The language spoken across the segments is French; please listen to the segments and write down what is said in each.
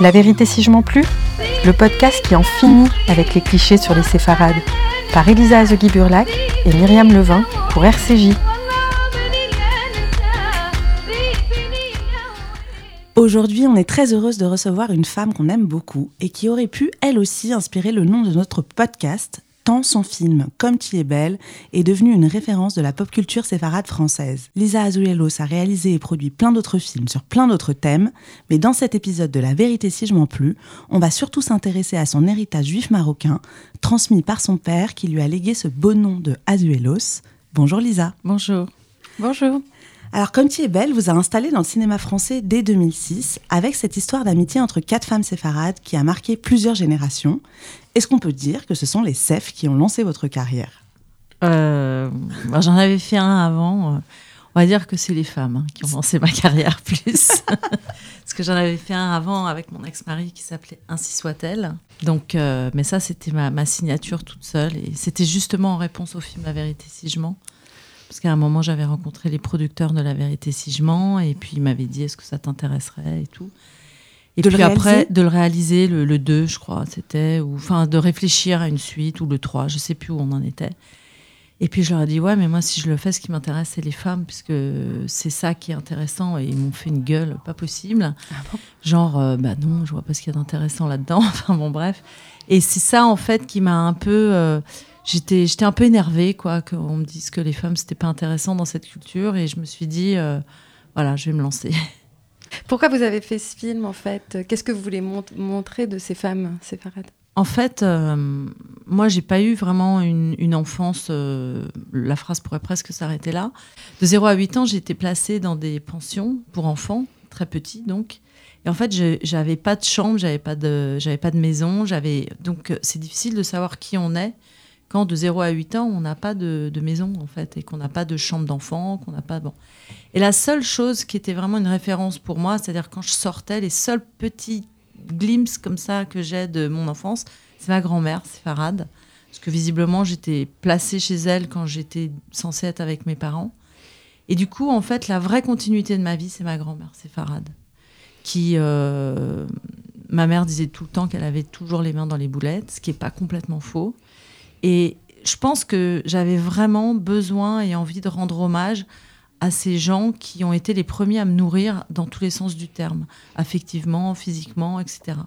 La vérité si je m'en plus Le podcast qui en finit avec les clichés sur les séfarades. Par Elisa Azegui-Burlac et Myriam Levin pour RCJ. Aujourd'hui, on est très heureuse de recevoir une femme qu'on aime beaucoup et qui aurait pu, elle aussi, inspirer le nom de notre podcast, tant son film Comme tu es belle est devenu une référence de la pop culture séfarade française. Lisa Azuelos a réalisé et produit plein d'autres films sur plein d'autres thèmes, mais dans cet épisode de La vérité si je m'en plus, on va surtout s'intéresser à son héritage juif marocain, transmis par son père qui lui a légué ce beau nom de Azuelos. Bonjour Lisa. Bonjour. Bonjour. Alors, Comme tu es belle vous a installé dans le cinéma français dès 2006 avec cette histoire d'amitié entre quatre femmes séfarades qui a marqué plusieurs générations. Est-ce qu'on peut dire que ce sont les SEF qui ont lancé votre carrière? Euh, bah, J'en avais fait un avant. On va dire que c'est les femmes hein, qui ont lancé ma carrière plus. Parce que j'en avais fait un avant avec mon ex-mari qui s'appelait Ainsi soit-elle. Donc, euh, mais ça, c'était ma, ma, signature toute seule. Et c'était justement en réponse au film La vérité si je mens. Parce qu'à un moment, j'avais rencontré les producteurs de La Vérité si je mens, et puis ils m'avaient dit est-ce que ça t'intéresserait et tout. Et puis après, de le réaliser, le, 2, je crois, c'était, ou enfin, de réfléchir à une suite, ou le 3, je sais plus où on en était. Et puis je leur ai dit ouais, mais moi, si je le fais, ce qui m'intéresse, c'est les femmes, puisque c'est ça qui est intéressant. Et ils m'ont fait une gueule pas possible. Ah Genre, euh, bah non, je vois pas ce qu'il y a d'intéressant là-dedans. enfin bon, bref. Et c'est ça, en fait, qui m'a un peu. Euh, j'étais j'étais un peu énervée quoi qu'on me dise que les femmes c'était pas intéressant dans cette culture et je me suis dit euh, voilà je vais me lancer pourquoi vous avez fait ce film en fait? Qu'est-ce que vous voulez montrer de ces femmes séfarades en fait, euh, moi, j'ai pas eu vraiment une, enfance. Euh, la phrase pourrait presque s'arrêter là. De 0 à 8 ans, j'ai été placée dans des pensions pour enfants, très petits donc. Et en fait, j'avais pas de chambre, j'avais pas de, j'avais pas de maison, j'avais donc c'est difficile de savoir qui on est quand de 0 à 8 ans, on n'a pas de, maison, en fait, et qu'on n'a pas de chambre d'enfant, qu'on n'a pas... Bon. Et la seule chose qui était vraiment une référence pour moi, c'est-à-dire quand je sortais, les seuls petits glimpses comme ça que j'ai de mon enfance, c'est ma grand-mère, c'est Farad. Parce que visiblement, j'étais placée chez elle quand j'étais censée être avec mes parents. Et du coup, en fait, la vraie continuité de ma vie, c'est ma grand-mère, c'est Farad. Qui... Euh, ma mère disait tout le temps qu'elle avait toujours les mains dans les boulettes, ce qui n'est pas complètement faux. Et je pense que j'avais vraiment besoin et envie de rendre hommage à ces gens qui ont été les premiers à me nourrir dans tous les sens du terme, affectivement, physiquement, etc.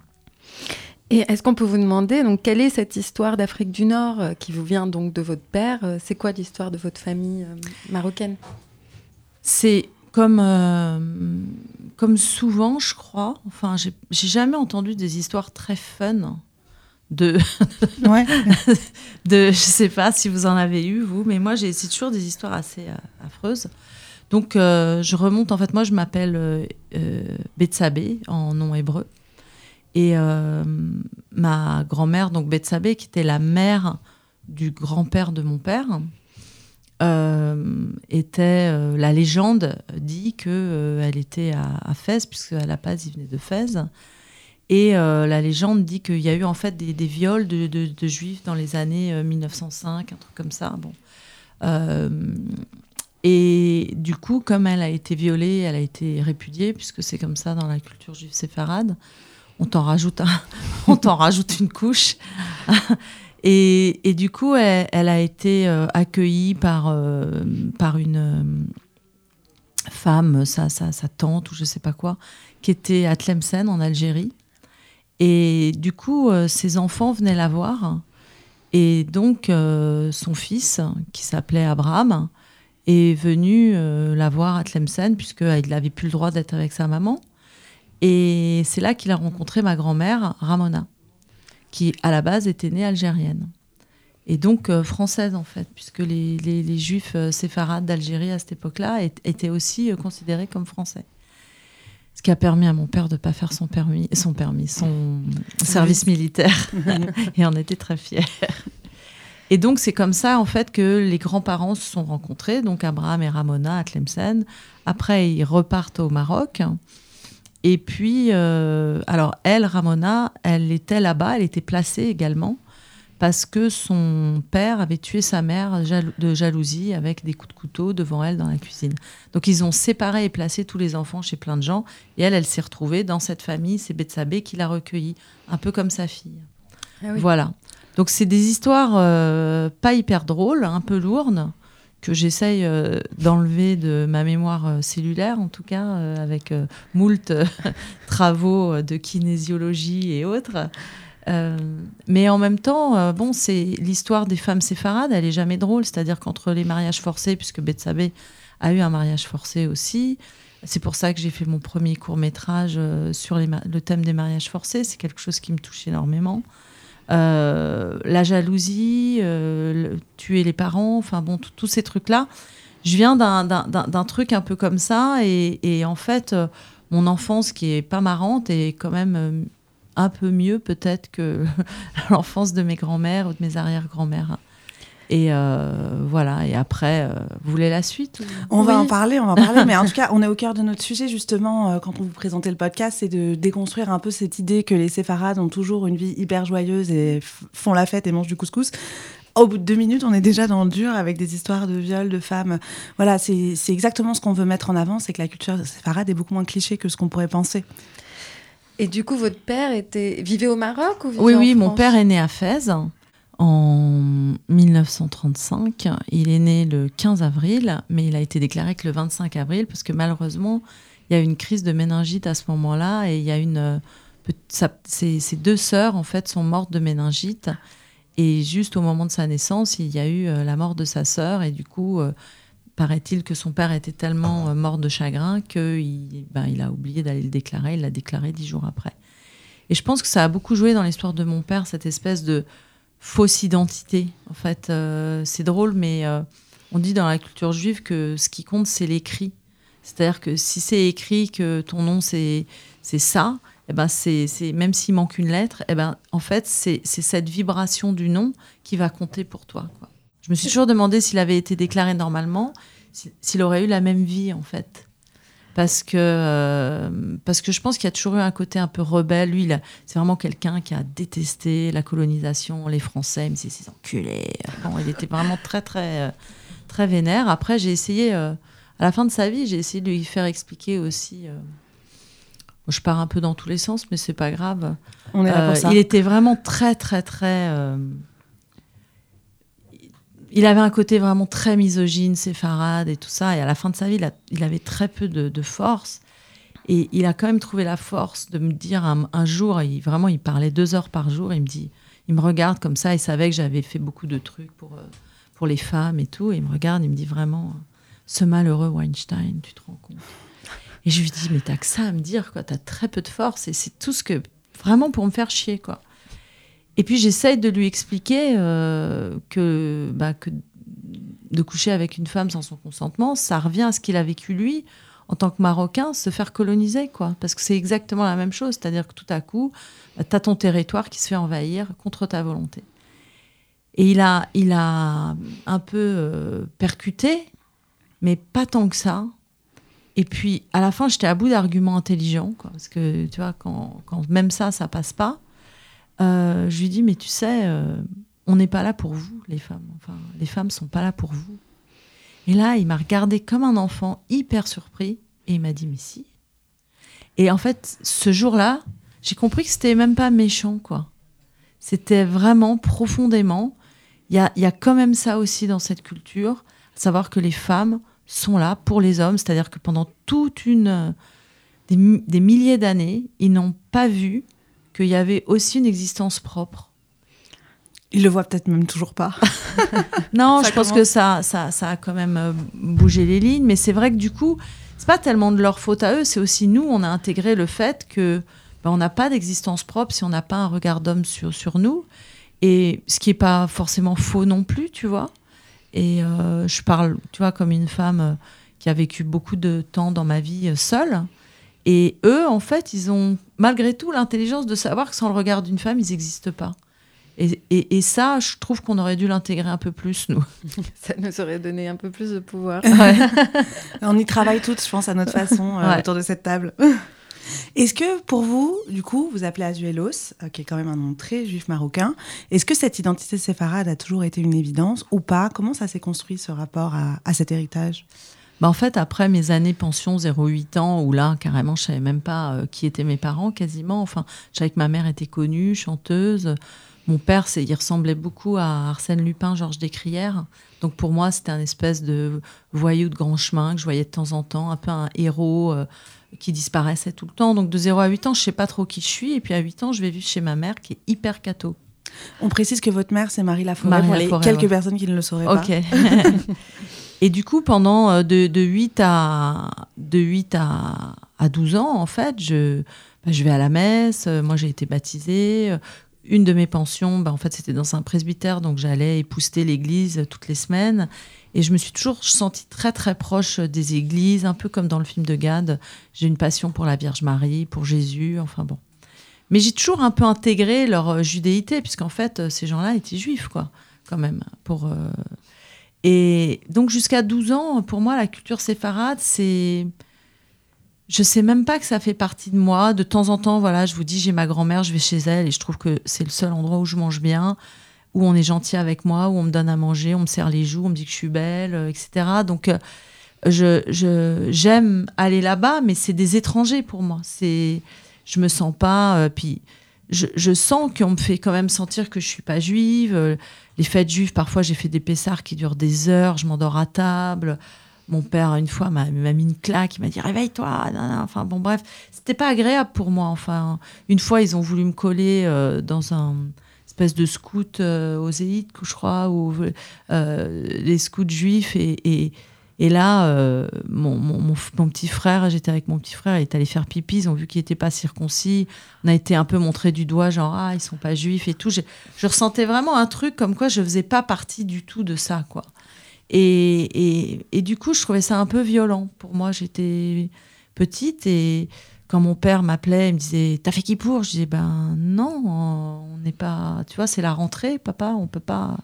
Et est-ce qu'on peut vous demander donc quelle est cette histoire d'Afrique du Nord euh, qui vous vient donc de votre père euh, C'est quoi l'histoire de votre famille euh, marocaine? C'est comme comme souvent, je crois. Enfin, j'ai jamais entendu des histoires très fun de, ouais. de, je sais pas si vous en avez eu vous, mais moi j'ai c'est toujours des histoires assez euh, affreuses. Donc euh, je remonte en fait, moi je m'appelle euh, euh Betsabé en nom hébreu et ma grand-mère donc Betsabé qui était la mère du grand-père de mon père était la légende dit que elle était à, à Fès puisque à la base il venait de Fès et euh, la légende dit qu'il y a eu en fait des, viols de, juifs dans les années 1905, euh, un truc comme ça. Bon. Euh, et du coup, comme elle a été violée, elle a été répudiée, puisque c'est comme ça dans la culture juive séfarade. On t'en rajoute, on t'en rajoute une couche. et, du coup, elle, a été accueillie par, par une femme, sa, sa, sa, tante ou je sais pas quoi, qui était à Tlemcen en Algérie et du coup, euh, ses enfants venaient la voir. Et donc, euh, son fils, qui s'appelait Abraham, est venu euh, la voir à Tlemcen, puisqu'il n'avait plus le droit d'être avec sa maman. Et c'est là qu'il a rencontré ma grand-mère, Ramona, qui à la base était née algérienne. Et donc française en fait, puisque les, les juifs séfarades d'Algérie à cette époque-là étaient aussi considérés comme français. Ce qui a permis à mon père de ne pas faire son permis, son permis, son service militaire. et on était très fiers. Et donc, c'est comme ça, en fait, que les grands-parents se sont rencontrés, donc Abraham et Ramona à Tlemcen. Après, ils repartent au Maroc. Et puis, euh, alors, elle, Ramona, elle était là-bas, elle était placée également, parce que son père avait tué sa mère de jalousie avec des coups de couteau devant elle dans la cuisine. Donc ils ont séparé et placé tous les enfants chez plein de gens. Et elle, elle s'est retrouvée dans cette famille, c'est Betsabé qui l'a recueillie, un peu comme sa fille. Ah voilà. Donc c'est des histoires euh, pas hyper drôles, un peu lourdes, que j'essaye euh, d'enlever de ma mémoire euh, cellulaire, en tout cas, avec moult travaux de kinésiologie et autres. Euh, mais en même temps, euh, bon, c'est l'histoire des femmes séfarades, elle est jamais drôle. C'est-à-dire qu'entre les mariages forcés, puisque Betsabé a eu un mariage forcé aussi, c'est pour ça que j'ai fait mon premier court métrage euh, sur le thème des mariages forcés. C'est quelque chose qui me touche énormément. la jalousie, tuer les parents, enfin bon, tous ces trucs-là. Je viens d'un truc un peu comme ça, et, en fait, mon enfance qui est pas marrante est quand même un peu mieux peut-être que l'enfance de mes grands-mères ou de mes arrière-grands-mères. Et euh, voilà. Et après, euh, vous voulez la suite On va en parler, on va en parler. mais en tout cas, on est au cœur de notre sujet justement euh, quand on vous présentait le podcast, c'est de déconstruire un peu cette idée que les séfarades ont toujours une vie hyper joyeuse et font la fête et mangent du couscous. Au bout de deux minutes, on est déjà dans le dur avec des histoires de viol, de femmes. Voilà, c'est exactement ce qu'on veut mettre en avant, c'est que la culture séfarade est beaucoup moins cliché que ce qu'on pourrait penser. Et du coup, votre père était vivait au Maroc ou Oui, oui, mon père est né à Fès en 1935. Il est né le 15 avril, mais il a été déclaré que le 25 avril parce que malheureusement, il y a eu une crise de méningite à ce moment-là et il y a une euh, ses, deux sœurs en fait sont mortes de méningite et juste au moment de sa naissance, il y a eu euh, la mort de sa sœur et du coup euh, paraît-il que son père était tellement euh, mort de chagrin qu'il ben, il a oublié d'aller le déclarer. Il l'a déclaré dix jours après. Et je pense que ça a beaucoup joué dans l'histoire de mon père, cette espèce de fausse identité. En fait, euh, c'est drôle, mais euh, on dit dans la culture juive que ce qui compte, c'est l'écrit. C'est-à-dire que si c'est écrit que ton nom, c'est ça, eh ben c'est même s'il manque une lettre, eh ben, en fait, c'est cette vibration du nom qui va compter pour toi. Quoi. Je me suis toujours demandé s'il avait été déclaré normalement, s'il aurait eu la même vie en fait. Parce que, euh, parce que je pense qu'il y a toujours eu un côté un peu rebelle. Lui, c'est vraiment quelqu'un qui a détesté la colonisation, les Français, mais c'est ces enculés. Bon, il était vraiment très, très, euh, très vénère. Après, j'ai essayé, euh, à la fin de sa vie, j'ai essayé de lui faire expliquer aussi. je pars un peu dans tous les sens, mais c'est pas grave. On est là pour ça. Il était vraiment très, très, très il avait un côté vraiment très misogyne, séfarade et tout ça. Et à la fin de sa vie, il, avait très peu de, force. Et il a quand même trouvé la force de me dire un, jour, il, vraiment, il parlait deux heures par jour. Il me dit, il me regarde comme ça. Il savait que j'avais fait beaucoup de trucs pour, euh, pour les femmes et tout. Et il me regarde, il me dit vraiment, ce malheureux Weinstein, tu te rends compte Et je lui dis, mais t'as que ça à me dire, quoi. T'as très peu de force. Et c'est tout ce que, vraiment pour me faire chier, quoi. Et puis j'essaye de lui expliquer euh, que, bah, que de coucher avec une femme sans son consentement, ça revient à ce qu'il a vécu lui en tant que Marocain, se faire coloniser, quoi. Parce que c'est exactement la même chose, c'est-à-dire que tout à coup, tu as ton territoire qui se fait envahir contre ta volonté. Et il a, il a un peu euh, percuté, mais pas tant que ça. Et puis, à la fin, j'étais à bout d'arguments intelligents, parce que, tu vois, quand, quand même ça, ça passe pas, euh, je lui dis, mais tu sais, euh, on n'est pas là pour vous, les femmes. Enfin, les femmes sont pas là pour vous. Et là, il m'a regardé comme un enfant, hyper surpris, et il m'a dit, mais si. Et en fait, ce jour-là, j'ai compris que c'était même pas méchant, quoi. C'était vraiment profondément. Il y a, y a quand même ça aussi dans cette culture, savoir que les femmes sont là pour les hommes, c'est-à-dire que pendant toute une des, des milliers d'années, ils n'ont pas vu qu'il y avait aussi une existence propre. Il le voit peut-être même toujours pas. non, je pense que ça, ça, ça a quand même euh, bougé les lignes, mais c'est vrai que du coup, c'est pas tellement de leur faute à eux, c'est aussi nous, on a intégré le fait que ben, on n'a pas d'existence propre si on n'a pas un regard d'homme sur, sur nous, et ce qui est pas forcément faux non plus, tu vois. Et euh, je parle, tu vois, comme une femme euh, qui a vécu beaucoup de temps dans ma vie seule. Et eux, en fait, ils ont malgré tout l'intelligence de savoir que sans le regard d'une femme, ils n'existent pas. Et, et, ça, je trouve qu'on aurait dû l'intégrer un peu plus, nous. ça nous aurait donné un peu plus de pouvoir. On y travaille toutes, je pense, à notre façon, euh, autour de cette table. Est-ce que pour vous, du coup, vous appelez Azuelos, euh, qui est quand même un nom très juif marocain, est-ce que cette identité séfarade a toujours été une évidence ou pas? Comment ça s'est construit ce rapport à, cet héritage? Bah en fait, après mes années pension 0-8 ans, où là, carrément, je savais même pas euh, qui étaient mes parents, quasiment. Enfin, je savais que ma mère était connue, chanteuse. Mon père, il ressemblait beaucoup à Arsène Lupin, Georges Descrières. Donc pour moi, c'était un espèce de voyou de grand chemin que je voyais de temps en temps, un peu un héros euh, qui disparaissait tout le temps. Donc de 0 à 8 ans, je sais pas trop qui je suis. Et puis à 8 ans, je vais vivre chez ma mère qui est hyper catho. On précise que votre mère, c'est Marie Laforêt, pour les quelques personnes qui ne le sauraient pas. et du coup, pendant euh, de, de 8 à, de 8 à, à 12 ans, en fait, je, bah, je vais à la messe. Moi, j'ai été baptisée une de mes pensions, bah, en fait, c'était dans un presbytère, donc j'allais épouster l'église toutes les semaines. Et je me suis toujours sentie très très proche des églises, un peu comme dans le film de Gad. J'ai une passion pour la Vierge Marie, pour Jésus, enfin bon. Mais j'ai toujours un peu intégré leur euh, judéité, puisqu'en fait, euh, ces gens-là étaient juifs, quoi, quand même. Pour, euh, Et donc jusqu'à 12 ans, pour moi, la culture séfarade, c'est je sais même pas que ça fait partie de moi. De temps en temps, voilà, je vous dis, j'ai ma grand-mère, je vais chez elle et je trouve que c'est le seul endroit où je mange bien, où on est gentil avec moi, où on me donne à manger, on me serre les joues, on me dit que je suis belle, etc. Donc, je, j'aime aller là-bas, mais c'est des étrangers pour moi. C'est, je me sens pas. Euh, puis, je, je, sens qu'on me fait quand même sentir que je suis pas juive. les fêtes juives, parfois, j'ai fait des pessards qui durent des heures. Je m'endors à table. Mon père, une fois, m'a mis une claque, il m'a dit réveille-toi. Enfin bon, bref, c'était pas agréable pour moi. Enfin, une fois, ils ont voulu me coller euh, dans un espèce de scout euh, aux élites, je crois, ou euh, les scouts juifs. Et, là, mon, mon, petit frère, j'étais avec mon petit frère, il est allé faire pipi. Ils ont vu qu'il n'était pas circoncis. On a été un peu montré du doigt, genre ah ils sont pas juifs et tout. Je, ressentais vraiment un truc comme quoi je faisais pas partie du tout de ça, quoi. Et, et, du coup, je trouvais ça un peu violent. Pour moi, j'étais petite et quand mon père m'appelait, il me disait T'as fait qui pour? Je disais Ben non, on n'est pas. Tu vois, c'est la rentrée, papa, on peut pas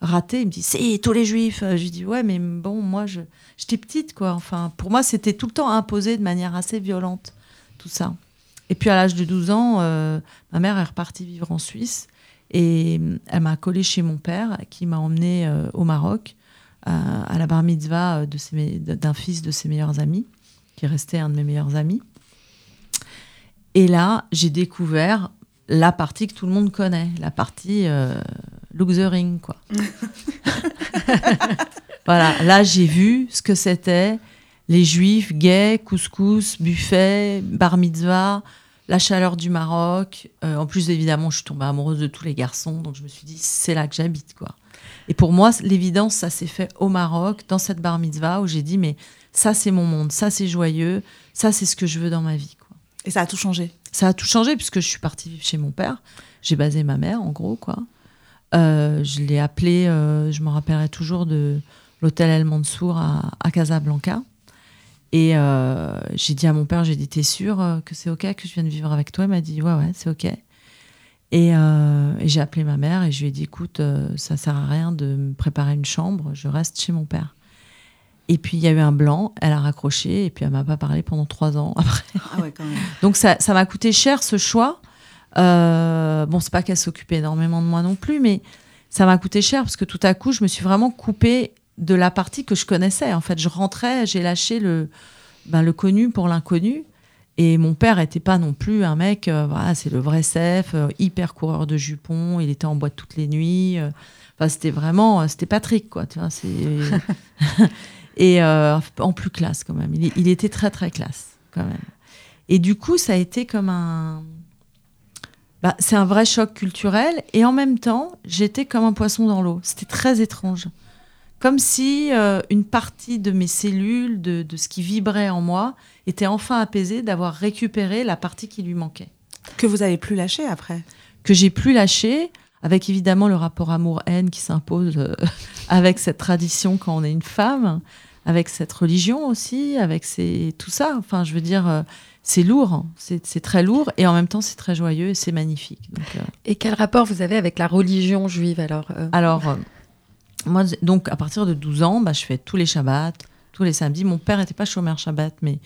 rater. Il me dit C'est tous les juifs. Je lui dis Ouais, mais bon, moi, j'étais petite, quoi. Enfin, pour moi, c'était tout le temps imposé de manière assez violente, tout ça. Et puis à l'âge de 12 ans, euh, ma mère est repartie vivre en Suisse et elle m'a collé chez mon père qui m'a emmenée euh, au Maroc à, la bar mitzvah d'un fils de ses meilleurs amis, qui restait un de mes meilleurs amis. Et là, j'ai découvert la partie que tout le monde connaît, la partie euh, luxuring, quoi. voilà, là, j'ai vu ce que c'était les juifs gays, couscous, buffet, bar mitzvah, la chaleur du Maroc. Euh, en plus, évidemment, je suis tombée amoureuse de tous les garçons, donc je me suis dit, c'est là que j'habite, quoi. Et pour moi, l'évidence, ça s'est fait au Maroc, dans cette bar mitzvah, où j'ai dit, mais ça, c'est mon monde, ça, c'est joyeux, ça, c'est ce que je veux dans ma vie. Quoi. Et ça a tout changé Ça a tout changé, puisque je suis partie vivre chez mon père. J'ai basé ma mère, en gros, quoi. Euh, je l'ai appelé, euh, je me rappellerai toujours de l'hôtel El Mansour à, Casablanca. Et euh, j'ai dit à mon père, j'ai dit, t'es sûr que c'est OK que je vienne vivre avec toi? Il m'a dit, ouais, ouais, c'est OK. Et, j'ai appelé ma mère et je lui ai dit écoute, ça sert à rien de me préparer une chambre, je reste chez mon père. Et puis il y a eu un blanc, elle a raccroché et puis elle m'a pas parlé pendant trois ans après. Ah ouais, quand même. Donc ça, ça m'a coûté cher ce choix. Euh, bon, c'est pas qu'elle s'occupait énormément de moi non plus, mais ça m'a coûté cher parce que tout à coup, je me suis vraiment coupée de la partie que je connaissais. En fait, je rentrais, j'ai lâché le, ben, le connu pour l'inconnu. Et mon père n'était pas non plus un mec, euh, voilà, c'est le vrai chef, euh, hyper coureur de jupons, il était en boîte toutes les nuits. Euh. enfin, c'était vraiment, c'était Patrick, quoi. Tu vois, et en plus classe quand même. Il, il, était très très classe quand même. Et du coup, ça a été comme un, bah, c'est un vrai choc culturel. Et en même temps, j'étais comme un poisson dans l'eau. C'était très étrange. Comme si une partie de mes cellules, de, de ce qui vibrait en moi, était enfin apaisé d'avoir récupéré la partie qui lui manquait. Que vous avez plus lâché après? Que j'ai plus lâché, avec évidemment le rapport amour-haine qui s'impose euh, avec cette tradition quand on est une femme, avec cette religion aussi, avec ces, tout ça. Enfin, je veux dire, euh, c'est lourd, hein. c'est très lourd, et en même temps, c'est très joyeux et c'est magnifique. Euh, et quel rapport vous avez avec la religion juive alors Alors, moi, donc à partir de 12 ans, bah, je fais tous les Shabbats, tous les samedis. Mon père n'était pas chômeur Shabbat, mais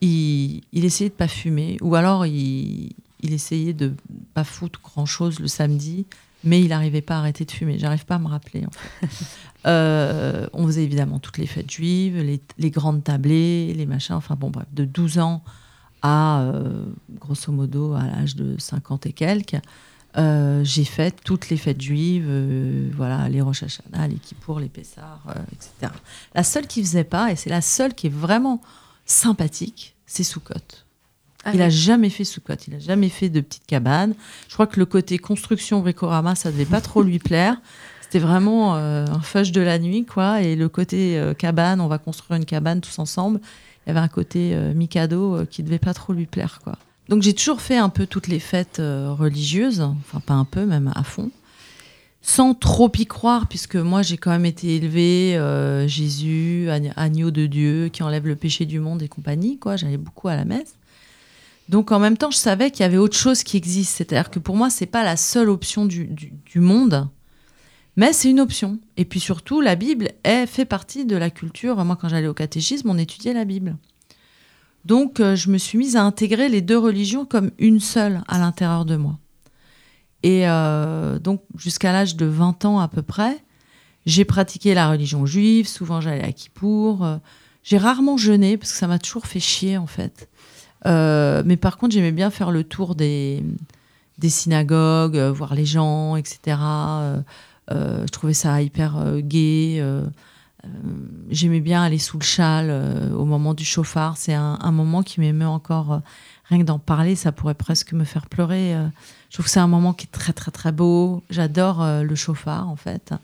il, il essayait de pas fumer, ou alors il, il essayait de pas foutre grand chose le samedi, mais il n'arrivait pas à arrêter de fumer. J'arrive pas à me rappeler. En fait. Euh, on faisait évidemment toutes les fêtes juives, les, les, grandes tablées, les machins. Enfin bon, bref, de 12 ans à euh, grosso modo à l'âge de 50 et quelques. Euh, j'ai fait toutes les fêtes juives, voilà, les Rosh Hashanah, les Kippour, les Pessars, euh, etc. La seule qui faisait pas, et c'est la seule qui est vraiment sympathique, c'est Soukot. Ah il a oui. jamais fait Soukot, il a jamais fait de petite cabane. Je crois que le côté construction bricorama, ça devait pas trop lui plaire. C'était vraiment euh, un fudge de la nuit, quoi. Et le côté euh, cabane, on va construire une cabane tous ensemble. Il y avait un côté euh, Mikado qui devait pas trop lui plaire, quoi. Donc j'ai toujours fait un peu toutes les fêtes religieuses, enfin pas un peu, même à fond, sans trop y croire, puisque moi j'ai quand même été élevée Jésus, ag- agneau de Dieu, qui enlève le péché du monde et compagnie, quoi. J'allais beaucoup à la messe. Donc en même temps, je savais qu'il y avait autre chose qui existe. C'est-à-dire que pour moi, c'est pas la seule option du- du monde, mais c'est une option. Et puis surtout, la Bible fait partie de la culture. Moi, quand j'allais au catéchisme, on étudiait la Bible. Donc, euh, je me suis mise à intégrer les deux religions comme une seule à l'intérieur de moi. Et euh, donc, jusqu'à l'âge de 20 ans à peu près, j'ai pratiqué la religion juive. Souvent, j'allais à Kippour. Euh, j'ai rarement jeûné parce que ça m'a toujours fait chier, en fait. Mais par contre, j'aimais bien faire le tour des, synagogues, voir les gens, etc. Euh, je trouvais ça hyper euh, gai. euh, J'aimais bien aller sous le châle au moment du chauffard. C'est un, un moment qui m'émeut encore. rien que d'en parler, ça pourrait presque me faire pleurer. je trouve que c'est un moment qui est très, très, très beau. J'adore le chauffard, en fait.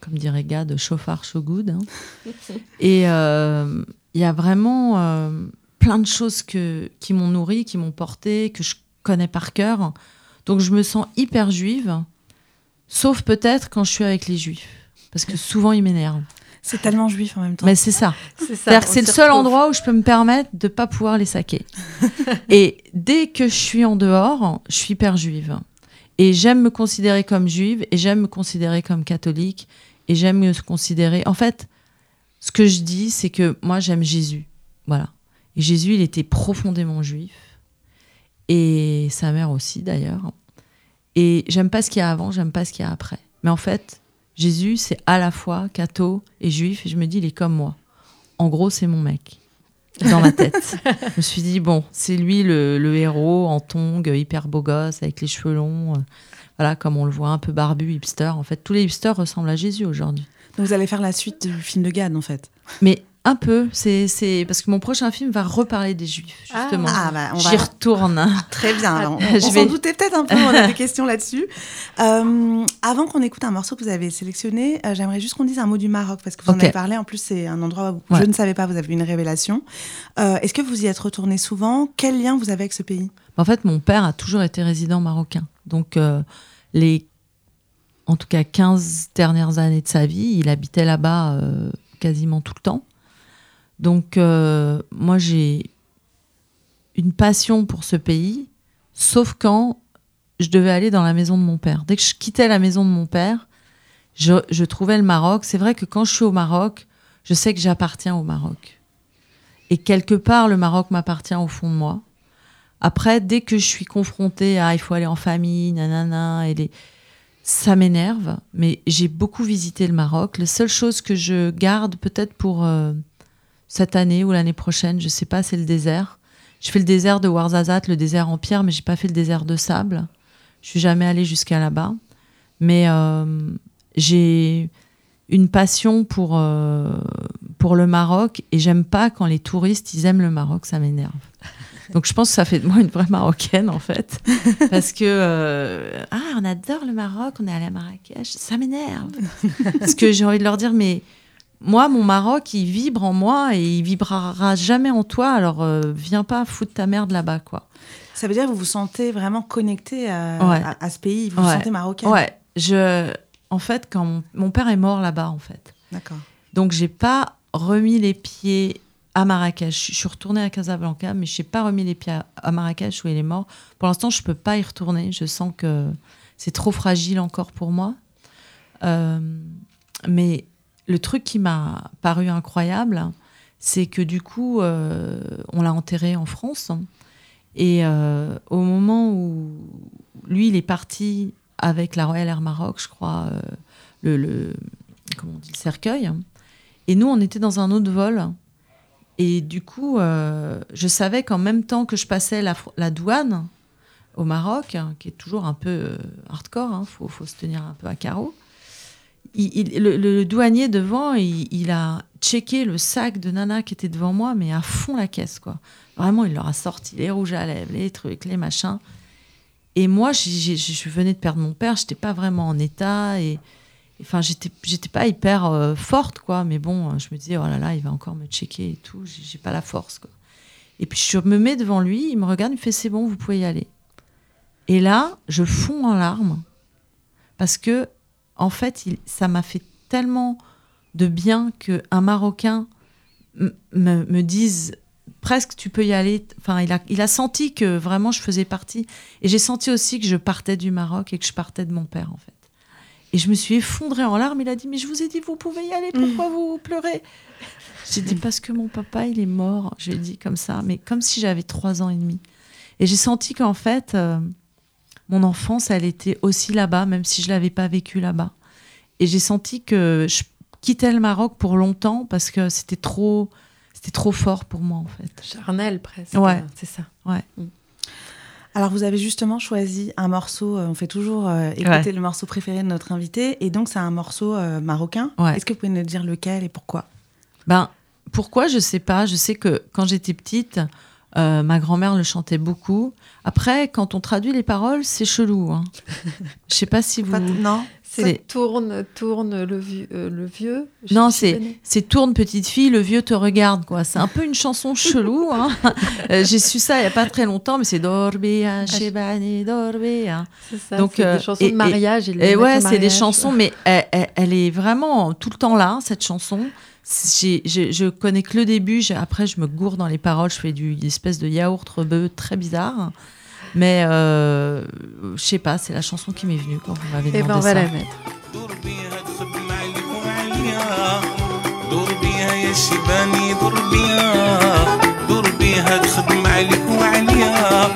Comme dirait Gad, chauffard, so good. hein. Et euh, il y a vraiment euh, plein de choses que, qui m'ont nourri, qui m'ont porté, que je connais par cœur. Donc je me sens hyper juive, sauf peut-être quand je suis avec les juifs. Parce que souvent, ils m'énervent. C'est tellement juif en même temps. Mais c'est ça. C'est c'est le seul retrouve. endroit où je peux me permettre de pas pouvoir les saquer. et dès que je suis en dehors, je suis hyper juive. Et j'aime me considérer comme juive, et j'aime me considérer comme catholique, et j'aime me considérer. En fait, ce que je dis, c'est que moi, j'aime Jésus. Voilà. Et Jésus, il était profondément juif. Et sa mère aussi, d'ailleurs. Et j'aime pas ce qu'il y a avant, j'aime pas ce qu'il y a après. Mais en fait, Jésus, c'est à la fois catho et juif, et je me dis, il est comme moi. En gros, c'est mon mec. Dans ma tête. je me suis dit, bon, c'est lui le, le héros en tongue, hyper beau gosse, avec les cheveux longs. euh, voilà, comme on le voit, un peu barbu, hipster. En fait, tous les hipsters ressemblent à Jésus aujourd'hui. Donc vous allez faire la suite du film de Gad en fait. Mais un peu, c'est c'est- parce que mon prochain film va reparler des juifs, justement. Ah bah on J'y va retourne. très bien. Alors, on Je on s'en vais- doutait peut-être un peu. On a des questions là-dessus. Euh, avant qu'on écoute un morceau que vous avez sélectionné, euh, j'aimerais juste qu'on dise un mot du Maroc parce que vous en avez parlé. En plus, c'est un endroit où Ouais. je ne savais pas. Vous avez eu une révélation. Euh, Est-ce que vous y êtes retourné souvent? Quel lien vous avez avec ce pays? En fait, mon père a toujours été résident marocain. Donc, euh, les, en tout cas, 15 dernières années de sa vie, il habitait là-bas euh, quasiment tout le temps. Donc, euh, moi, j'ai une passion pour ce pays, sauf quand je devais aller dans la maison de mon père. Dès que je quittais la maison de mon père, je, trouvais le Maroc. C'est vrai que quand je suis au Maroc, je sais que j'appartiens au Maroc. Et quelque part, le Maroc m'appartient au fond de moi. Après, dès que je suis confrontée à il faut aller en famille, nanana, ça m'énerve. Mais j'ai beaucoup visité le Maroc. La seule chose que je garde peut-être pour euh, cette année ou l'année prochaine, je sais pas, c'est le désert. Je fais le désert de Ouarzazate, le désert en pierre, mais j'ai pas fait le désert de sable. Je suis jamais allée jusqu'à là-bas. Mais euh, j'ai une passion pour, euh, pour le Maroc et j'aime pas quand les touristes ils aiment le Maroc, ça m'énerve. Donc je pense que ça fait de moi une vraie Marocaine en fait, parce que euh, ah on adore le Maroc, on est allé à Marrakech, ça m'énerve. parce que j'ai envie de leur dire mais moi mon Maroc il vibre en moi et il vibrera jamais en toi, alors euh, viens pas foutre ta merde là-bas quoi. Ça veut dire que vous vous sentez vraiment connecté à, Ouais. à- à ce pays. Vous vous sentez marocain. Ouais, je en fait quand mon, mon père est mort là-bas en fait. D'accord. Donc j'ai pas remis les pieds à Marrakech. Je suis retournée à Casablanca, mais je n'ai pas remis les pieds à, à Marrakech où il est mort. Pour l'instant, je peux pas y retourner. Je sens que c'est trop fragile encore pour moi. Euh, mais le truc qui m'a paru incroyable, c'est que du coup, euh, on l'a enterré en France. Et euh, au moment où lui, il est parti avec la Royal Air Maroc, je crois, euh, le, comment on dit, le cercueil. Et nous, on était dans un autre vol. Et du coup, je savais qu'en même temps que je passais la, douane au Maroc, hein, qui est toujours un peu hardcore, il faut, faut se tenir un peu à carreau, le, douanier devant, il, a checké le sac de Nana qui était devant moi, mais à fond la caisse, quoi. Vraiment, il leur a sorti les rouges à lèvres, les trucs, les machins. Et moi, je venais de perdre mon père, j'étais pas vraiment en état et enfin j'étais j'étais pas hyper euh, forte quoi, mais bon, je me disais oh là là, il va encore me checker et tout, j'ai pas la force quoi. Et puis je me mets devant lui, il me regarde, il me fait c'est bon, vous pouvez y aller. Et là, je fonds en larmes parce que en fait, il- ça m'a fait tellement de bien que un Marocain me, me dise presque tu peux y aller. Enfin, il a, il a senti que vraiment je faisais partie. Et j'ai senti aussi que je partais du Maroc et que je partais de mon père, en fait. Et je me suis effondrée en larmes. Il a dit Mais je vous ai dit, vous pouvez y aller, pourquoi vous pleurez? J'ai dit Parce que mon papa, il est mort. J'ai dit comme ça, mais comme si j'avais trois ans et demi. Et j'ai senti qu'en fait, euh, mon enfance, elle était aussi là-bas, même si je l'avais pas vécue là-bas. Et j'ai senti que je quittais le Maroc pour longtemps parce que c'était trop, c'était trop fort pour moi, en fait. Charnel presque. Ouais. C'est ça. Alors, vous avez justement choisi un morceau, euh, on fait toujours euh, écouter Ouais. le morceau préféré de notre invité, et donc c'est un morceau euh, marocain. Ouais. Est-ce que vous pouvez nous dire lequel et pourquoi? Ben, pourquoi? Je sais pas. Je sais que quand j'étais petite, euh, ma grand-mère le chantait beaucoup. Après, quand on traduit les paroles, c'est chelou. Hein. Je sais pas si vous. Non C'est tourne, tourne le, vieux- euh, le vieux. Non, c'est tourne petite fille, le vieux te regarde quoi. C'est un peu une chanson chelou. Hein. Euh, J'ai su ça il y a pas très longtemps, mais c'est Dorbea, Shebani, Dorbea. C'est ça. Donc, c'est euh, des chansons et- de mariage. Et ouais, c'est des chansons, mais elle, elle- elle est vraiment tout le temps là, cette chanson J'ai- j'ai- je connais que le début, j'ai- après je me gourre dans les paroles, je fais du, une espèce de yaourt rebeu très bizarre. Mais euh, je sais pas, c'est la chanson qui m'est venue quand vous m'avez Eh demandé ben, on va ça. la mettre. دور بيها تخدم عليك وعليا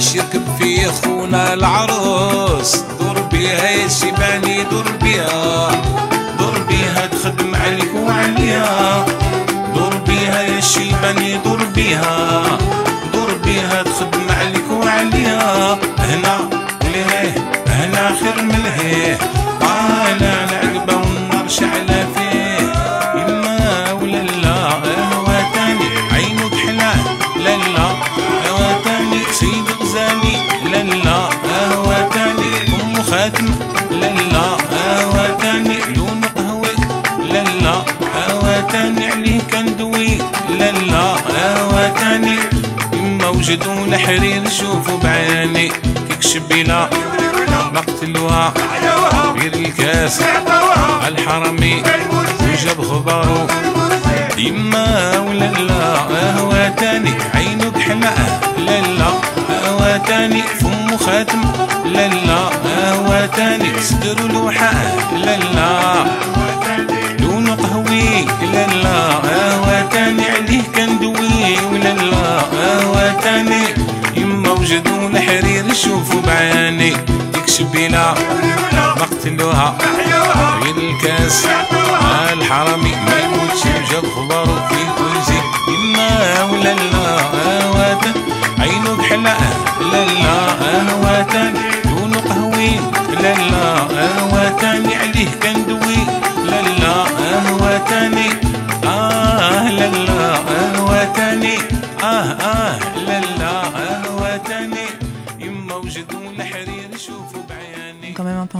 باش يركب فيه خونا العروس. دور بيها يا شيباني دور بيها دور بيها تخدم عليك وعليها. دور بيها يا شيباني دور بيها دور بيها تخدم عليك وعليها. هنا وليه هنا خير من وجدوا الحرير شوفوا بعيني. كيك شبيلة مقتلوها غير الكاس الحرمي. وجاب خبرو يما ولا لا؟ هو تاني. عينك حلاء لا لا. هو تاني. فمو خاتم. لا لا. هو تاني. صدر لوحة لا لا. لونه قهوي. لا لا. هو تاني. عليه كان دوي ولا لا هو تاني يما وجدوا الحرير شوفوا بعيني. يكشف بلا مقتلوها غير الكاس الحرامي ما يموتش جاب خبره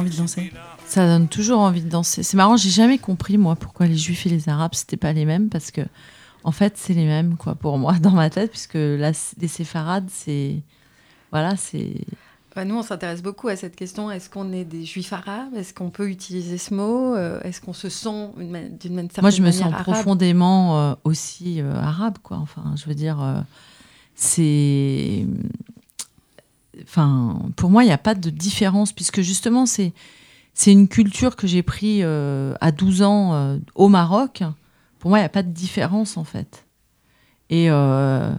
envie de danser. Ça donne toujours envie de danser. C'est marrant, j'ai jamais compris moi pourquoi les Juifs et les Arabes c'était pas les mêmes parce que en fait c'est les mêmes quoi pour moi dans ma tête puisque là les séfarades c'est voilà c'est Bah, nous, on s'intéresse beaucoup à cette question. Est-ce qu'on est des juifs arabes? Est-ce qu'on peut utiliser ce mot? Euh, Est-ce qu'on se sent d'une ma- certaine moi je me manière sens arabe? profondément euh, aussi euh, arabe quoi. Enfin je veux dire euh, c'est enfin pour moi il n'y a pas de différence puisque justement c'est c'est une culture que j'ai pris euh, à 12 ans euh, au Maroc. Pour moi, il n'y a pas de différence en fait. Et euh,